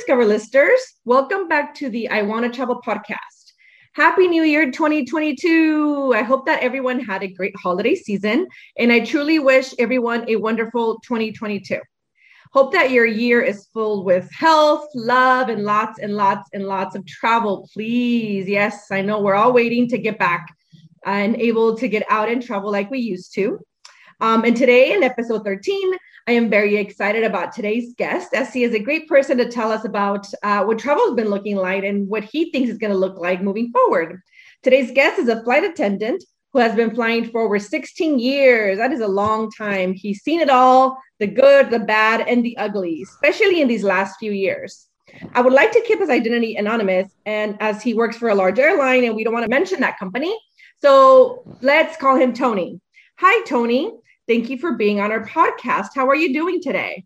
Discover Listers. Welcome back to the I Want to Travel podcast. Happy New Year 2022. I hope that everyone had a great holiday season, and I truly wish everyone a wonderful 2022. Hope that your year is full with health, love, and lots and lots and lots of travel, please. Yes, I know we're all waiting to get back and able to get out and travel like we used to. Um, and today in episode 13, I am very excited about today's guest, as he is a great person to tell us about uh, what travel has been looking like and what he thinks is going to look like moving forward. Today's guest is a flight attendant who has been flying for over 16 years. That is a long time. He's seen it all the good, the bad, and the ugly, especially in these last few years. I would like to keep his identity anonymous, and as he works for a large airline and we don't want to mention that company, so let's call him Tony. Hi, Tony. Thank you for being on our podcast. How are you doing today?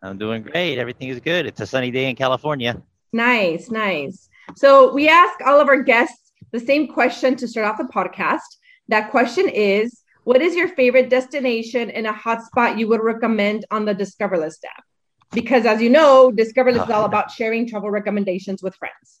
I'm doing great. Everything is good. It's a sunny day in California. Nice, nice. So, we ask all of our guests the same question to start off the podcast. That question is What is your favorite destination and a hotspot you would recommend on the Discover List app? Because, as you know, Discover List is all about sharing travel recommendations with friends.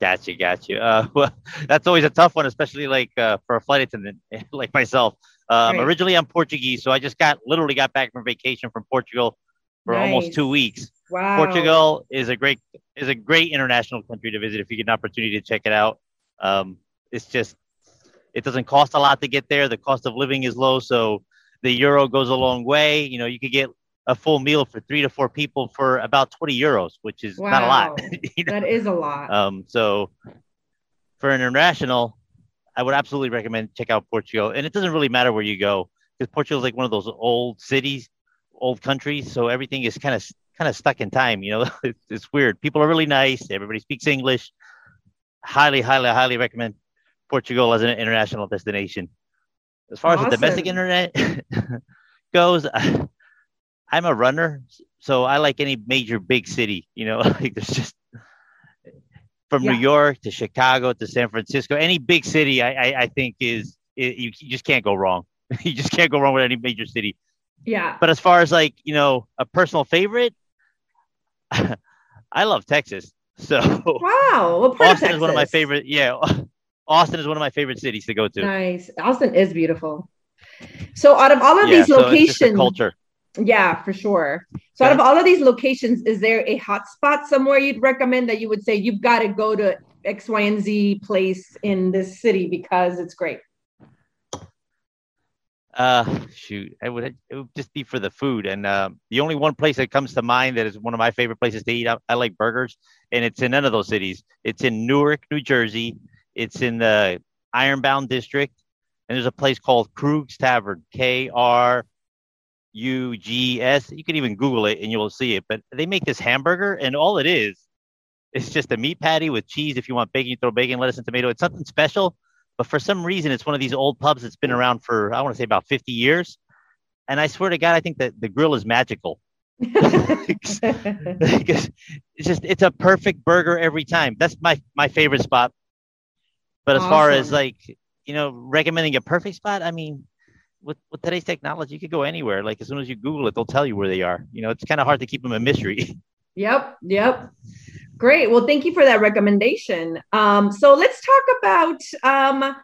Got you, got you. Uh, well, that's always a tough one, especially like uh, for a flight attendant like myself. Um, right. Originally, I'm Portuguese, so I just got literally got back from vacation from Portugal for nice. almost two weeks. Wow. Portugal is a great is a great international country to visit if you get an opportunity to check it out. Um, it's just it doesn't cost a lot to get there. The cost of living is low, so the euro goes a long way. You know, you could get a full meal for three to four people for about 20 euros, which is wow. not a lot. you know? That is a lot. Um, so for an international, I would absolutely recommend check out Portugal. And it doesn't really matter where you go because Portugal is like one of those old cities, old countries. So everything is kind of kind of stuck in time. You know, it's, it's weird. People are really nice. Everybody speaks English. Highly, highly, highly recommend Portugal as an international destination. As far awesome. as the domestic internet goes, I'm a runner, so I like any major big city. You know, like there's just from yeah. New York to Chicago to San Francisco, any big city, I I, I think is it, you, you just can't go wrong. you just can't go wrong with any major city. Yeah. But as far as like you know, a personal favorite, I love Texas. So wow, Austin is one of my favorite. Yeah, Austin is one of my favorite cities to go to. Nice, Austin is beautiful. So out of all of yeah, these locations, culture. Yeah, for sure. So yeah. out of all of these locations, is there a hotspot somewhere you'd recommend that you would say you've got to go to X, Y, and Z place in this city because it's great? Uh, shoot, it would it would just be for the food, and uh, the only one place that comes to mind that is one of my favorite places to eat. I, I like burgers, and it's in none of those cities. It's in Newark, New Jersey. It's in the Ironbound district, and there's a place called Krug's Tavern, K R U G S. You can even Google it and you will see it. But they make this hamburger, and all it is, it's just a meat patty with cheese. If you want bacon, you throw bacon, lettuce, and tomato. It's something special. But for some reason, it's one of these old pubs that's been around for I want to say about 50 years. And I swear to God, I think that the grill is magical. because it's just it's a perfect burger every time. That's my my favorite spot. But as awesome. far as like you know, recommending a perfect spot, I mean, with, with today's technology, you could go anywhere. Like as soon as you Google it, they'll tell you where they are. You know, it's kind of hard to keep them a mystery. Yep. Yep. Great. Well, thank you for that recommendation. Um, so let's talk about um,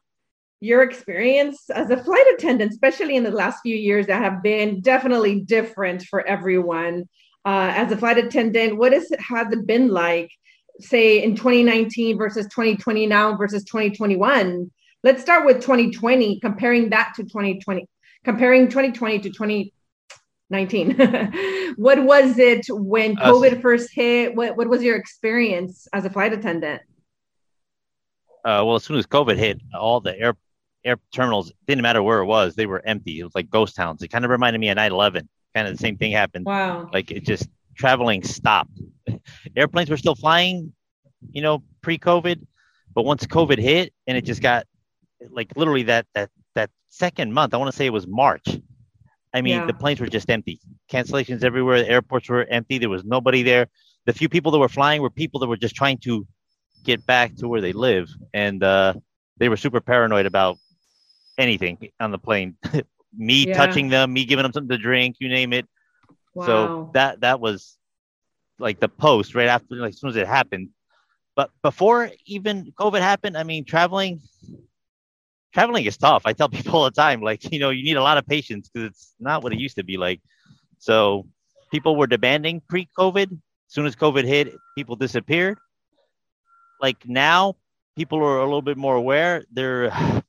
your experience as a flight attendant, especially in the last few years that have been definitely different for everyone. Uh, as a flight attendant, what is has it been like, say, in 2019 versus 2020 now versus 2021? Let's start with 2020, comparing that to 2020, comparing 2020 to 2019. what was it when COVID uh, first hit? What, what was your experience as a flight attendant? Uh, well, as soon as COVID hit, all the air air terminals didn't matter where it was; they were empty. It was like ghost towns. It kind of reminded me of 9/11. Kind of the same thing happened. Wow! Like it just traveling stopped. Airplanes were still flying, you know, pre-COVID, but once COVID hit and it just got like literally that that second month, I want to say it was March. I mean, yeah. the planes were just empty. Cancellations everywhere. The airports were empty. There was nobody there. The few people that were flying were people that were just trying to get back to where they live, and uh, they were super paranoid about anything on the plane. me yeah. touching them, me giving them something to drink, you name it. Wow. So that that was like the post right after, like as soon as it happened. But before even COVID happened, I mean, traveling, traveling is tough. I tell people all the time, like, you know, you need a lot of patience because it's not what it used to be like. So people were demanding pre-COVID. As soon as COVID hit, people disappeared. Like now, people are a little bit more aware. They're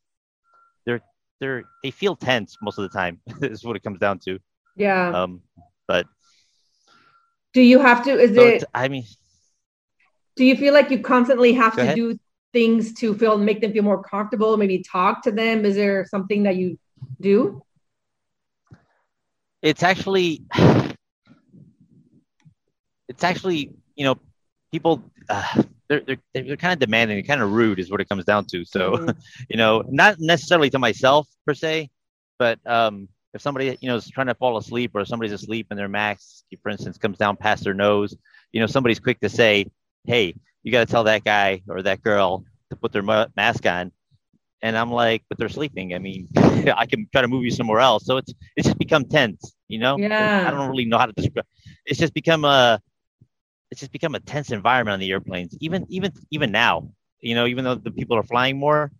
they're they're they feel tense most of the time. is what it comes down to. Yeah. Um, but do you have to? Is so it? I mean, do you feel like you constantly have to ahead. do things to feel make them feel more comfortable? Maybe talk to them. Is there something that you do? it's actually it's actually you know people uh, they're, they're they're kind of demanding they're kind of rude is what it comes down to so Mhm. you know not necessarily to myself per se but um if somebody you know is trying to fall asleep or somebody's asleep and their mask for instance comes down past their nose you know somebody's quick to say hey you got to tell that guy or that girl to put their mask on. And i'm like but they're sleeping. I mean i can try to move you somewhere else. So it's it's just become tense you know? Yeah. i don't really know how to describe it's just become a it's just become a tense environment on the airplanes. Even even even now you know even though the people are flying more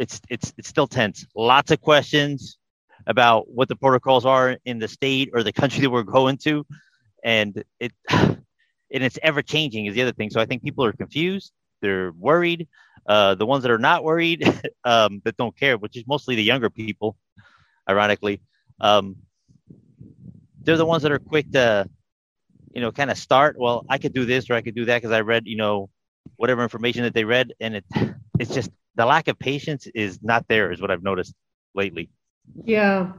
it's it's it's still tense. Lots of questions about what the protocols are in the state or the country that we're going to. And it and it's ever changing is the other thing so i think people are confused they're worried uh, the ones that are not worried um, that don't care which is mostly the younger people ironically um, they're the ones that are quick to you know kind of start well i could do this or i could do that because i read you know whatever information that they read and it it's just the lack of patience is not there is what i've noticed lately Yeah.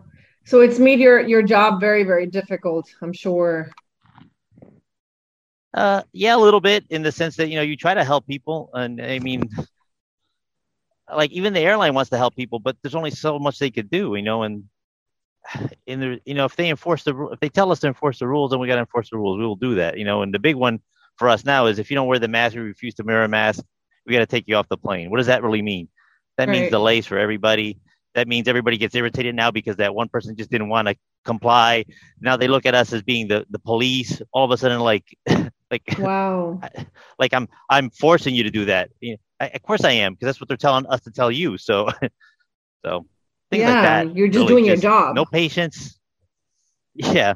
So it's made your your job very very difficult. I'm sure. Uh, yeah, a little bit in the sense that you know you try to help people, and I mean, like even the airline wants to help people, but there's only so much they could do, you know. And in the you know if they enforce the if they tell us to enforce the rules, then we got to enforce the rules. We will do that, you know. And the big one for us now is if you don't wear the mask, you refuse to wear a mask, we got to take you off the plane. What does that really mean? That means delays for everybody. That means everybody gets irritated now because that one person just didn't want to comply. Now they look at us as being the the police. All of a sudden, like like Wow. like I'm I'm forcing you to do that. You know, I, of course I am because that's what they're telling us to tell you. So so things yeah, like that. you're just really doing your job. No patience. Yeah.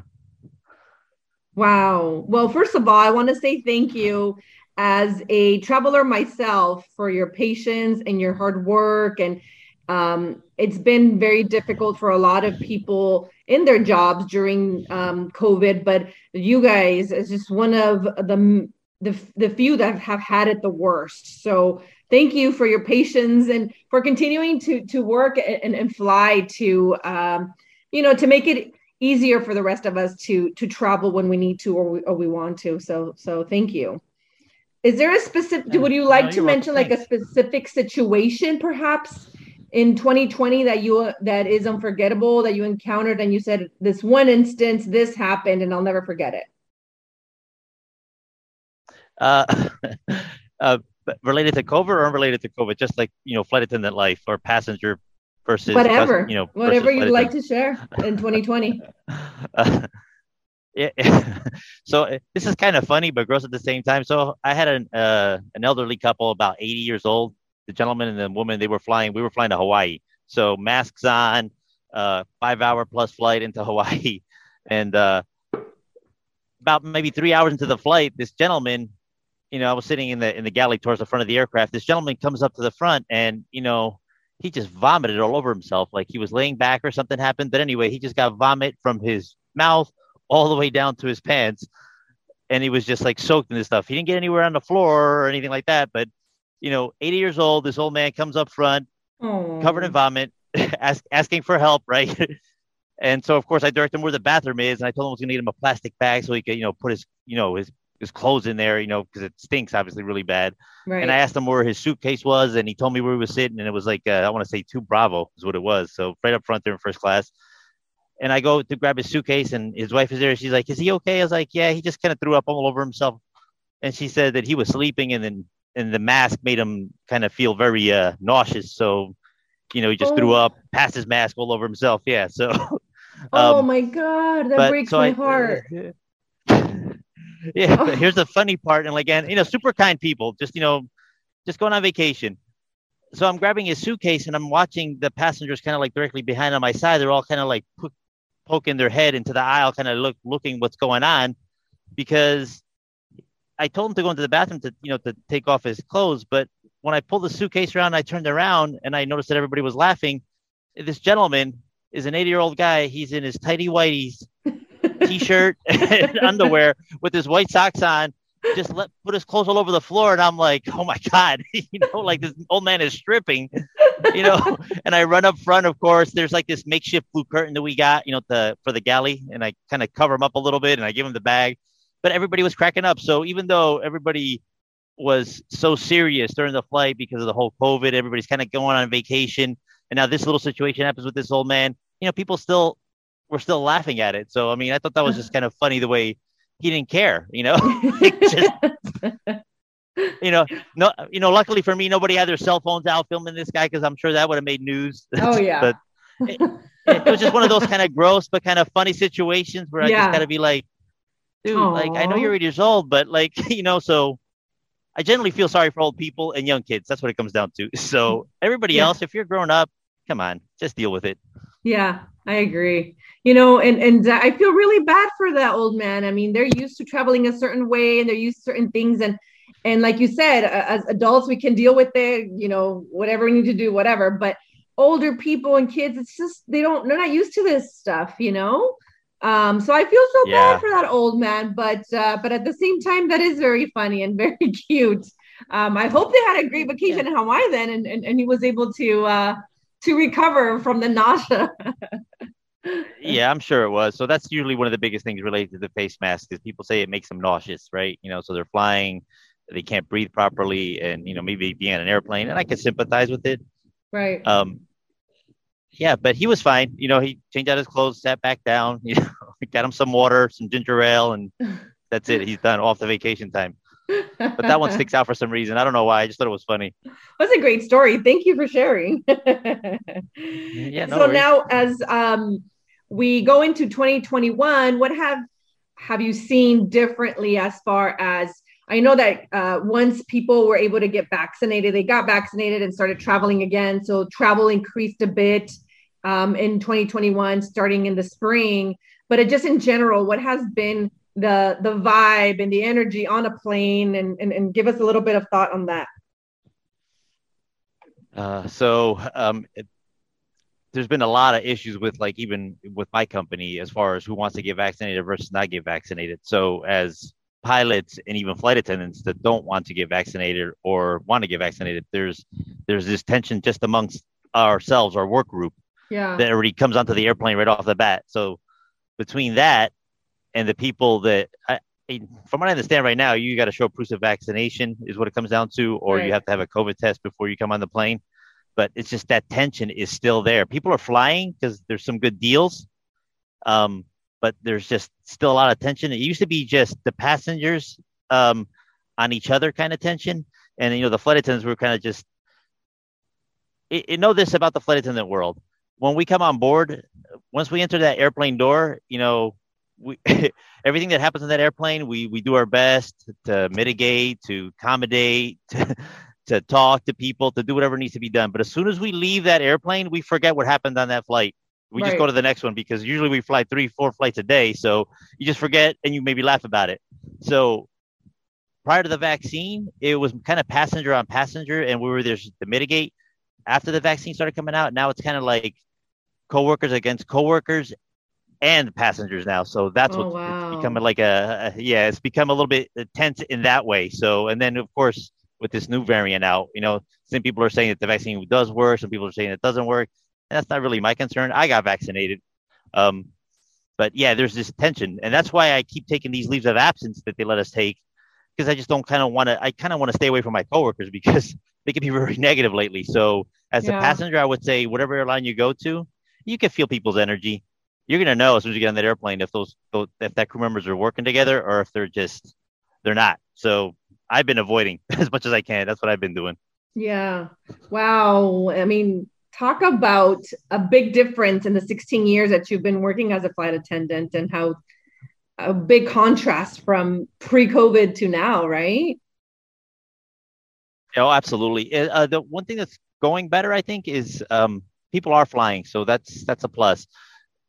Wow. Well, first of all, I want to say thank you as a traveler myself for your patience and your hard work. And um, it's been very difficult for a lot of people in their jobs during um, COVID, but you guys is just one of the, the the few that have had it the worst. So thank you for your patience and for continuing to to work and, and fly to um, you know to make it easier for the rest of us to to travel when we need to or we, or we want to. So so thank you. Is there a specific would you like No, to mention welcome. like a specific situation perhaps in 2020 that you that is unforgettable that you encountered and you said this one instance this happened and i'll never forget it Uh, uh, related to COVID or unrelated to COVID, just like you know, flight attendant life or passenger versus whatever you know, whatever you'd like attendant. to share in 2020 Uh, yeah. so uh, this is kind of funny, but gross at the same time. So I had an uh, an elderly couple, about 80 years old. The gentleman and the woman, they were flying. We were flying to Hawaii, so masks on, uh, five hour plus flight into Hawaii, and uh, about maybe three hours into the flight, this gentleman, you know, I was sitting in the in the galley towards the front of the aircraft. This gentleman comes up to the front, and you know, he just vomited all over himself, like he was laying back or something happened. But anyway, he just got vomit from his mouth all the way down to his pants, and he was just like soaked in this stuff. He didn't get anywhere on the floor or anything like that, but you know, 80 years old, this old man comes up front, oh covered in vomit, ask, asking for help, right? and so, of course, I directed him where the bathroom is, and I told him I was going to get him a plastic bag so he could, you know, put his, you know, his his clothes in there, you know, because it stinks obviously really bad. right And I asked him where his suitcase was, and he told me where he was sitting, and it was like uh, I want to say two Bravo is what it was, so right up front there in first class. And I go to grab his suitcase, and his wife is there. She's like, "Is he okay?" I was like, "Yeah, he just kind of threw up all over himself." And she said that he was sleeping, and then and the mask made him kind of feel very uh, nauseous. So, you know, he just threw Oh. up, passed his mask all over himself. Yeah. So, oh um, my god that but breaks so my I, heart yeah. Here's the funny part, and like, and you know, super kind people, just you know, just going on vacation. So I'm grabbing his suitcase and I'm watching the passengers kind of like directly behind on my side. They're all kind of like poking their head into the aisle, kind of look looking what's going on, because I told him to go into the bathroom to you know to take off his clothes, but when I pulled the suitcase around, I turned around and I noticed that everybody was laughing. This gentleman is an 80 year old guy. He's in his tidy whities, t-shirt, and underwear with his white socks on. Just let put his clothes all over the floor, and I'm like, oh my god, you know, like this old man is stripping, you know. and I run up front, of course. There's like this makeshift blue curtain that we got, you know, the for the galley, and I kind of cover him up a little bit, and I give him the bag. But everybody was cracking up. So even though everybody was so serious during the flight because of the whole COVID, everybody's kind of going on vacation, and now this little situation happens with this old man you know, people still were still laughing at it. So I mean, I thought that was just kind of funny the way he didn't care, you know. just, you know, no, you know. Luckily for me, nobody had their cell phones out filming this guy because I'm sure that would have made news. Oh yeah. but it, it, was just one of those kind of gross but kind of funny situations where I just got to be like, dude, Aww. like I know you're eight years old, but like you know, so I generally feel sorry for old people and young kids. That's what it comes down to. So everybody yeah. else, if you're grown up, come on, just deal with it. Yeah, I agree. You know, and and I feel really bad for that old man. I mean, they're used to traveling a certain way and they're used to certain things and and like you said, as adults we can deal with it, you know, whatever we need to do, whatever, but older people and kids it's just they don't they're not used to this stuff, you know? Um, so I feel so yeah. bad for that old man, but uh, but at the same time, that is very funny and very cute. Um, I hope they had a great vacation yeah. in Hawaii then, and, and, and he was able to uh, to recover from the nausea. yeah, I'm sure it was. So that's usually one of the biggest things related to the face mask is people say it makes them nauseous, right? You know, so they're flying, they can't breathe properly, and you know maybe being on an airplane, and I can sympathize with it. Right. Um. Yeah, but he was fine. You know, he changed out his clothes, sat back down. You know, got him some water, some ginger ale, and that's it. He's done off the vacation time but that one sticks out for some reason. I don't know why. I just thought it was funny. That's a great story. Thank you for sharing. yeah. No so worries. now, as um, we go into 2021, what have have you seen differently as far as I know that uh, once people were able to get vaccinated, they got vaccinated and started traveling again. So travel increased a bit um, in 2021, starting in the spring. But it just in general, what has been the the vibe and the energy on a plane and, and, and give us a little bit of thought on that uh, so um, it, there's been a lot of issues with like even with my company as far as who wants to get vaccinated versus not get vaccinated so as pilots and even flight attendants that don't want to get vaccinated or want to get vaccinated there's there's this tension just amongst ourselves our work group yeah that already comes onto the airplane right off the bat so between that and the people that I, from what I understand right now, you got to show proof of vaccination is what it comes down to, or right. you have to have a COVID test before you come on the plane. But it's just that tension is still there. People are flying because there's some good deals, um, but there's just still a lot of tension. It used to be just the passengers um, on each other kind of tension, and you know the flight attendants were kind of just. You know this about the flight attendant world. When we come on board, once we enter that airplane door, you know we everything that happens in that airplane, we we do our best to mitigate, to accommodate, to, to talk to people, to do whatever needs to be done. But as soon as we leave that airplane, we forget what happened on that flight. We right. just go to the next one because usually we fly three, four flights a day. So you just forget and you maybe laugh about it. So prior to the vaccine, it was kind of passenger on passenger, and we were there to mitigate. After the vaccine started coming out, now it's kind of like coworkers against coworkers and passengers now. So that's oh, what's wow. becoming like a, a, yeah, it's become a little bit tense in that way. So and then of course with this new variant out, you know, some people are saying that the vaccine does work, some people are saying it doesn't work. And that's not really my concern. I got vaccinated. Um, but yeah, there's this tension, and that's why I keep taking these leaves of absence that they let us take, because I just don't kind of want to. I kind of want to stay away from my coworkers because they can be very negative lately. So as yeah. a passenger, I would say whatever airline you go to, you can feel people's energy you're gonna know as soon as you get on that airplane if those if that crew members are working together or if they're just they're not. So I've been avoiding as much as I can. That's what I've been doing. Yeah. Wow. I mean, talk about a big difference in the 16 years that you've been working as a flight attendant and how a big contrast from pre-COVID to now, right? Oh, absolutely. Uh, uh, the one thing that's going better, I think, is um, people are flying, so that's that's a plus.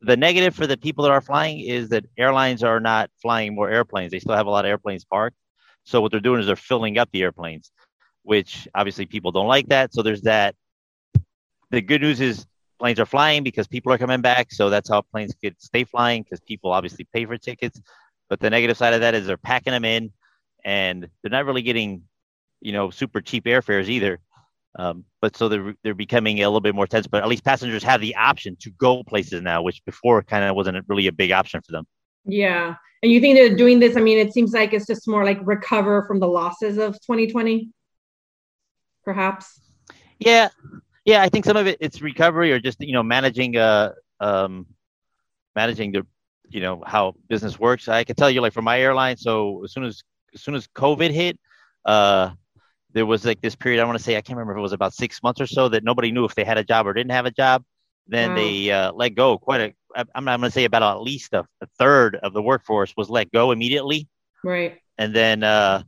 The negative for the people that are flying is that airlines are not flying more airplanes. They still have a lot of airplanes parked. So what they're doing is they're filling up the airplanes, which obviously people don't like that. So there's that. The good news is planes are flying because people are coming back. So that's how planes could stay flying because people obviously pay for tickets. But the negative side of that is they're packing them in and they're not really getting, you know, super cheap airfares either. Um, but so they're they're becoming a little bit more tense. But at least passengers have the option to go places now, which before kind of wasn't really a big option for them. Yeah, and you think they're doing this? I mean, it seems like it's just more like recover from the losses of 2020, perhaps. Yeah, yeah, I think some of it it's recovery or just you know managing uh um managing the you know how business works. I can tell you like for my airline, so as soon as as soon as COVID hit, uh there was like this period I want to say I can't remember if it was about six months or so that nobody knew if they had a job or didn't have a job. Then wow. they uh, let go quite a. I'm, I'm going to say about at least a, a, third of the workforce was let go immediately. Right. And then uh,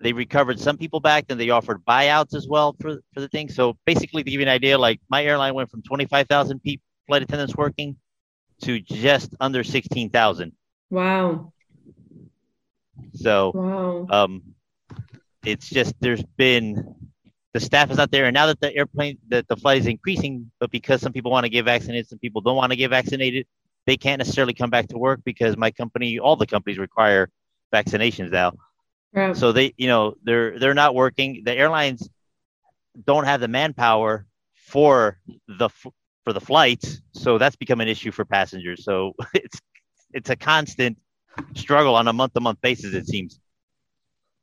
they recovered some people back. Then they offered buyouts as well for for the thing. So basically, to give you an idea, like my airline went from 25,000 people flight attendants working to just under 16,000. Wow. So, wow. um, it's just there's been the staff is not there, and now that the airplane that the flight is increasing, but because some people want to get vaccinated, some people don't want to get vaccinated, they can't necessarily come back to work because my company, all the companies require vaccinations now. Right. So they, you know, they're they're not working. The airlines don't have the manpower for the for the flights, so that's become an issue for passengers. So it's it's a constant struggle on a month to month basis. It seems.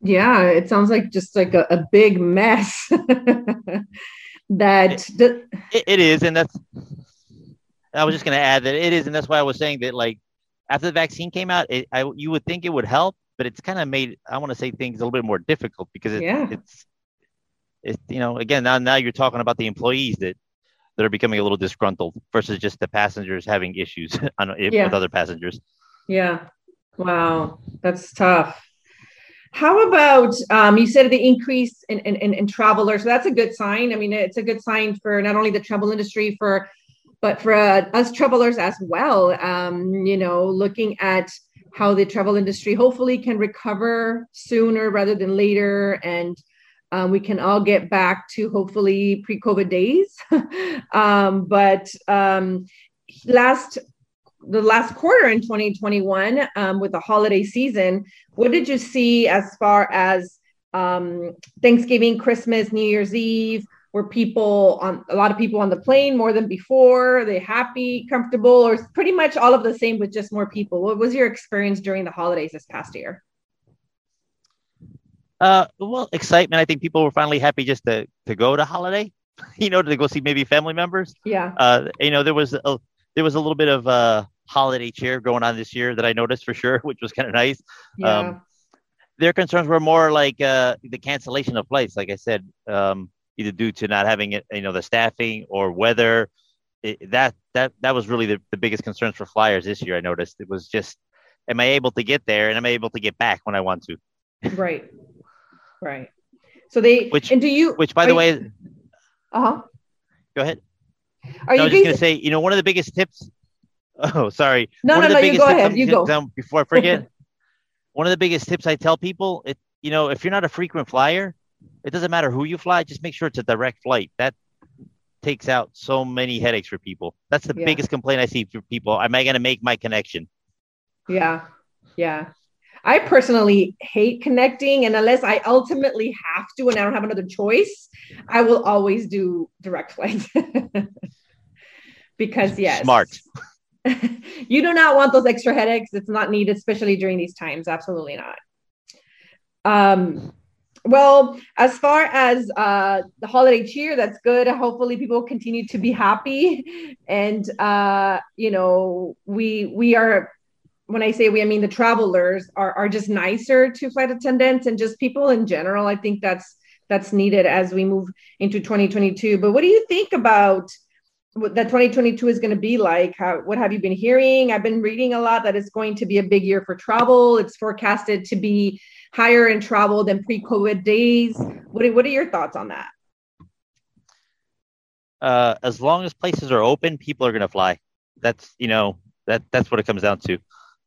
Yeah, it sounds like just like a, a big mess. that it, it, it is, and that's. I was just going to add that it is, and that's why I was saying that like after the vaccine came out, it, I you would think it would help, but it's kind of made I want to say things a little bit more difficult because it, yeah. it's it's you know again now now you're talking about the employees that that are becoming a little disgruntled versus just the passengers having issues on, yeah. with other passengers. Yeah. Wow, that's tough. How about um, you said the increase in, in, in, travelers? So that's a good sign. I mean, it's a good sign for not only the travel industry, for but for uh, us travelers as well. Um, you know, looking at how the travel industry hopefully can recover sooner rather than later, and um, we can all get back to hopefully pre-COVID days. um, but um, last the last quarter in 2021 um, with the holiday season, what did you see as far as um, Thanksgiving, Christmas, New Year's Eve? Were people on a lot of people on the plane more than before? Are they happy, comfortable, or pretty much all of the same with just more people? What was your experience during the holidays this past year? Uh, well, excitement. I think people were finally happy just to to go to holiday, you know, to go see maybe family members. Yeah. Uh, you know, there was a there was a little bit of uh holiday cheer going on this year that I noticed for sure, which was kind of nice. Yeah. Um, their concerns were more like uh, the cancellation of flights, like I said, um, either due to not having it, you know, the staffing or weather. It, that that that was really the, the biggest concerns for flyers this year. I noticed it was just, am I able to get there and am I able to get back when I want to? Right, right. So they which and do you which by the way, uh huh. Go ahead. Are no, you I was just gonna say, you know, one of the biggest tips Oh, sorry. No, one no, no. You go ahead. You go. Before I forget, one of the biggest tips I tell people, it you know, if you're not a frequent flyer, it doesn't matter who you fly. Just make sure it's a direct flight. That takes out so many headaches for people. That's the yeah. biggest complaint I see for people. Am I going to make my connection? Yeah, yeah. I personally hate connecting, and unless I ultimately have to and I don't have another choice, I will always do direct flight. because yes, smart. you do not want those extra headaches. It's not needed, especially during these times. Absolutely not. Um, well, as far as uh, the holiday cheer, that's good. Hopefully, people continue to be happy, and uh, you know, we we are. When I say we, I mean the travelers are are just nicer to flight attendants and just people in general. I think that's that's needed as we move into 2022. But what do you think about what that 2022 is going to be like. How, what have you been hearing? I've been reading a lot that it's going to be a big year for travel. It's forecasted to be higher in travel than pre-COVID days. What are, what are your thoughts on that? Uh, as long as places are open, people are going to fly. That's you know that that's what it comes down to.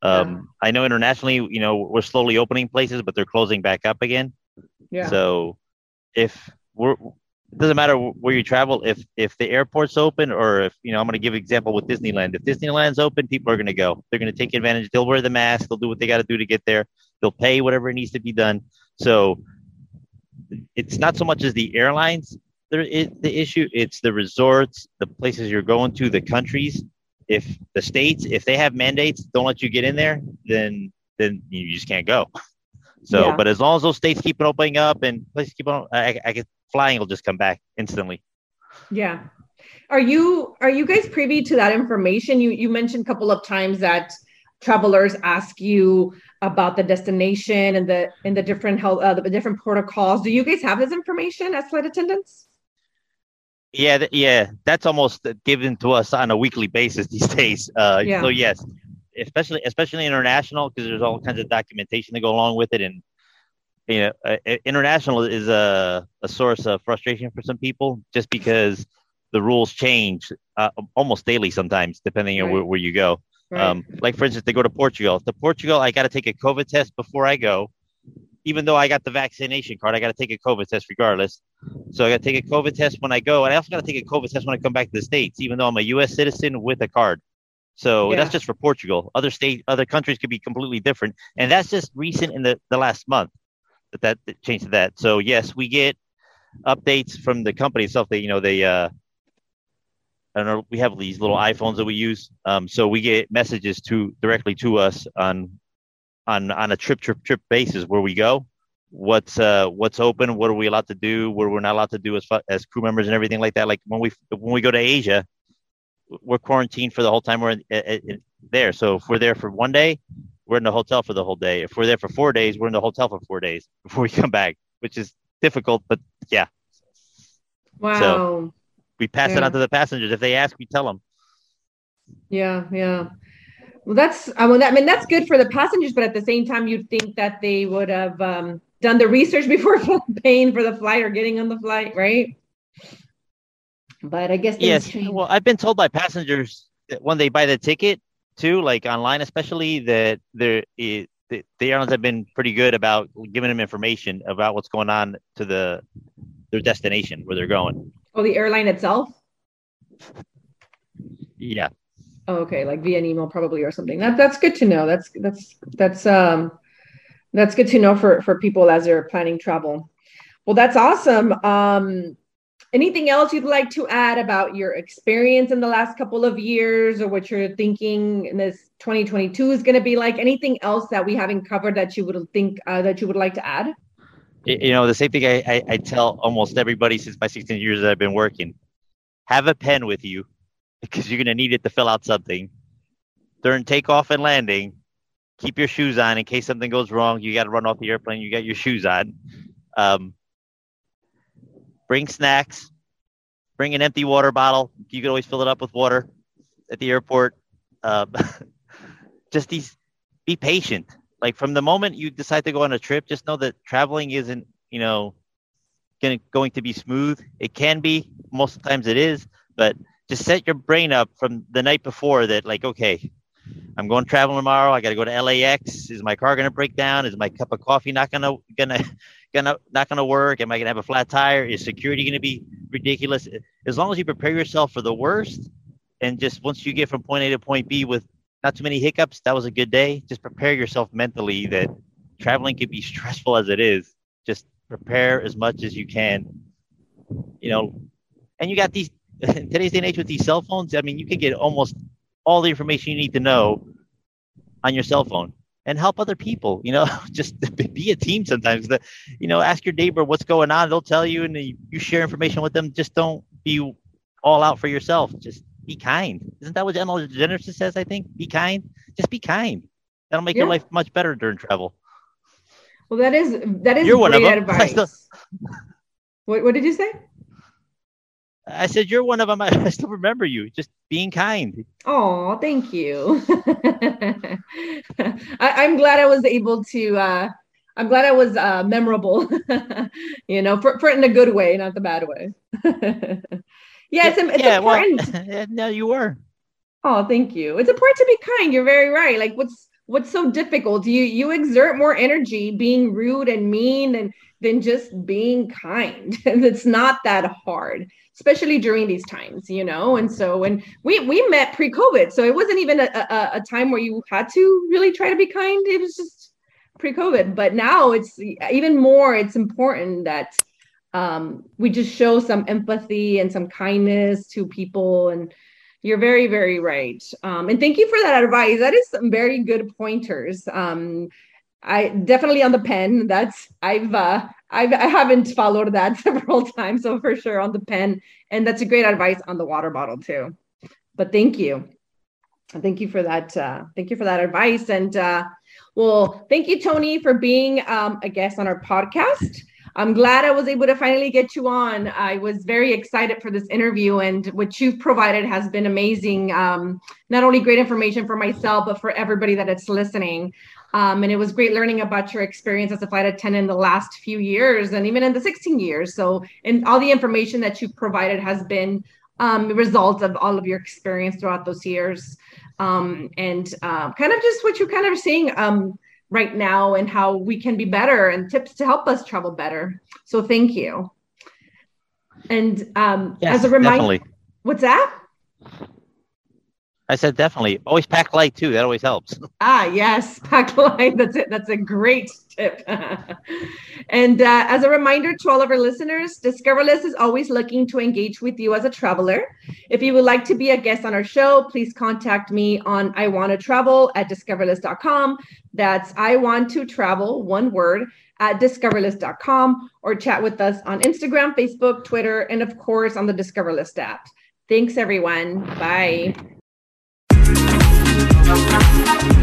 Um, yeah. I know internationally, you know, we're slowly opening places, but they're closing back up again. Yeah. So if we're it doesn't matter where you travel if if the airport's open or if you know i'm going to give an example with disneyland. If disneyland's open people are going to go. They're going to take advantage. They'll wear the mask. They'll do what they got to do to get there. They'll pay whatever needs to be done. So it's not so much as the airlines there is the issue. It's the resorts the places you're going to the countries. If the states if they have mandates don't let you get in there then then you just can't go. So yeah. but as long as those states keep opening up and places keep on i, I, flying will just come back instantly. Yeah. Are you are you guys privy to that information? You you mentioned a couple of times that travelers ask you about the destination and the and the different health uh, the different protocols. Do you guys have this information as flight attendants? Yeah, th- yeah, that's almost given to us on a weekly basis these days. Uh, yeah. So yes, especially especially international because there's all kinds of documentation to go along with it, and you know, uh, international is a, a source of frustration for some people just because the rules change uh, almost daily sometimes, depending right. on where, where, you go. Right. Um, like, for instance, they go to Portugal. To Portugal, I got to take a COVID test before I go. Even though I got the vaccination card, I got to take a COVID test regardless. So I got to take a COVID test when I go. And I also got to take a COVID test when I come back to the States, even though I'm a U.S. citizen with a card. So yeah. that's just for Portugal. Other state, other countries could be completely different. And that's just recent in the, the last month that that, that changed to that. So yes, we get updates from the company itself. They you know they uh, I don't know. We have these little iPhones that we use. Um, so we get messages to directly to us on on on a trip trip trip basis where we go. What's uh what's open? What are we allowed to do? What we're not allowed to do as as crew members and everything like that. Like when we when we go to Asia, we're quarantined for the whole time we're in, in, in there. So if we're there for one day, we're in the hotel for the whole day. If we're there for four days, we're in the hotel for four days before we come back, which is difficult, but yeah. Wow. So we pass yeah. it on to the passengers. If they ask, we tell them. Yeah, yeah. Well, that's I mean, I mean that's good for the passengers, but at the same time, you'd think that they would have um, done the research before paying for the flight or getting on the flight, right? But I guess yes. Change. Well, I've been told by passengers that when they buy the ticket, too, like online, especially that there the, the airlines have been pretty good about giving them information about what's going on to the their destination where they're going. Oh, the airline itself. Yeah. Oh, okay, like via an email probably or something. That that's good to know. That's that's that's um that's good to know for for people as they're planning travel. Well, that's awesome. Um, anything else you'd like to add about your experience in the last couple of years or what you're thinking in this 2022 is going to be like? Anything else that we haven't covered that you would think uh, that you would like to add? You know the same thing I, I, I tell almost everybody since my 16 years that i've been working. Have a pen with you because you're going to need it to fill out something. During takeoff and landing keep your shoes on in case something goes wrong. You got to run off the airplane you got your shoes on. Um, bring snacks, bring an empty water bottle. You can always fill it up with water at the airport. Uh, just these, be patient. Like from the moment you decide to go on a trip, just know that traveling isn't, you know, gonna, going to be smooth. It can be, most times it is, but just set your brain up from the night before that, like, okay, I'm going to travel tomorrow. I got to go to LAX. Is my car to break down? Is my cup of coffee not to gonna gonna not gonna work? Am I gonna have a flat tire? Is security gonna be ridiculous? As long as you prepare yourself for the worst, and just once you get from point A to point B with not too many hiccups, that was a good day. Just prepare yourself mentally that traveling can be stressful as it is. Just prepare as much as you can. You know, and you got these today's day and age with these cell phones. I mean, you can get almost all the information you need to know on your cell phone and help other people. You know, just be a team sometimes. That you know, ask your neighbor what's going on. They'll tell you, and you share information with them. Just don't be all out for yourself. Just be kind. Isn't that what Ellen DeGeneres says? I think be kind. Just be kind. That'll make yeah. your life much better during travel. Well, that is that is You're one of them. advice. what, what did you say? I said, You're one of them. I still remember you. Just being kind. Oh, thank you. I, am glad I was able to. Uh, I'm glad I was uh, memorable, you know, for, for in a good way, not the bad way. yeah, it's, it's yeah, important. Well, no, you were. Oh, thank you. It's important to be kind. You're very right. Like, what's what's so difficult? You you exert more energy being rude and mean and than just being kind. And it's not that hard, especially during these times, you know. And so when we we met pre-COVID, so it wasn't even a, a, a time where you had to really try to be kind. It was just pre-COVID. But now it's even more. It's important that um, we just show some empathy and some kindness to people and you're very, very right. Um, and thank you for that advice. That is some very good pointers. Um, I definitely on the pen. That's I've uh, I've I haven't followed that several times, so for sure on the pen. And that's a great advice on the water bottle too. But thank you, thank you for that. Uh, thank you for that advice. And uh, well, thank you, Tony, for being um, a guest on our podcast. I'm glad I was able to finally get you on. I was very excited for this interview, and what you've provided has been amazing. Um, not only great information for myself, but for everybody that is listening. Um, and it was great learning about your experience as a flight attendant in the last few years and even in the 16 years. So, and all the information that you provided has been um, a result of all of your experience throughout those years. Um, and uh, kind of just what you're kind of seeing um, right now and how we can be better and tips to help us travel better. So, thank you. And um, yes, as a reminder, what's that? I said definitely. Always pack light too. That always helps. Ah, yes, pack light. That's it. That's a great tip. and uh, as a reminder to all of our listeners, Discover List is always looking to engage with you as a traveler. If you would like to be a guest on our show, please contact me on I want to travel at discoverlist.com. That's I want to travel, one word, at discoverlist.com or chat with us on Instagram, Facebook, Twitter, and of course on the Discover List app. Thanks, everyone. Bye. Thank you.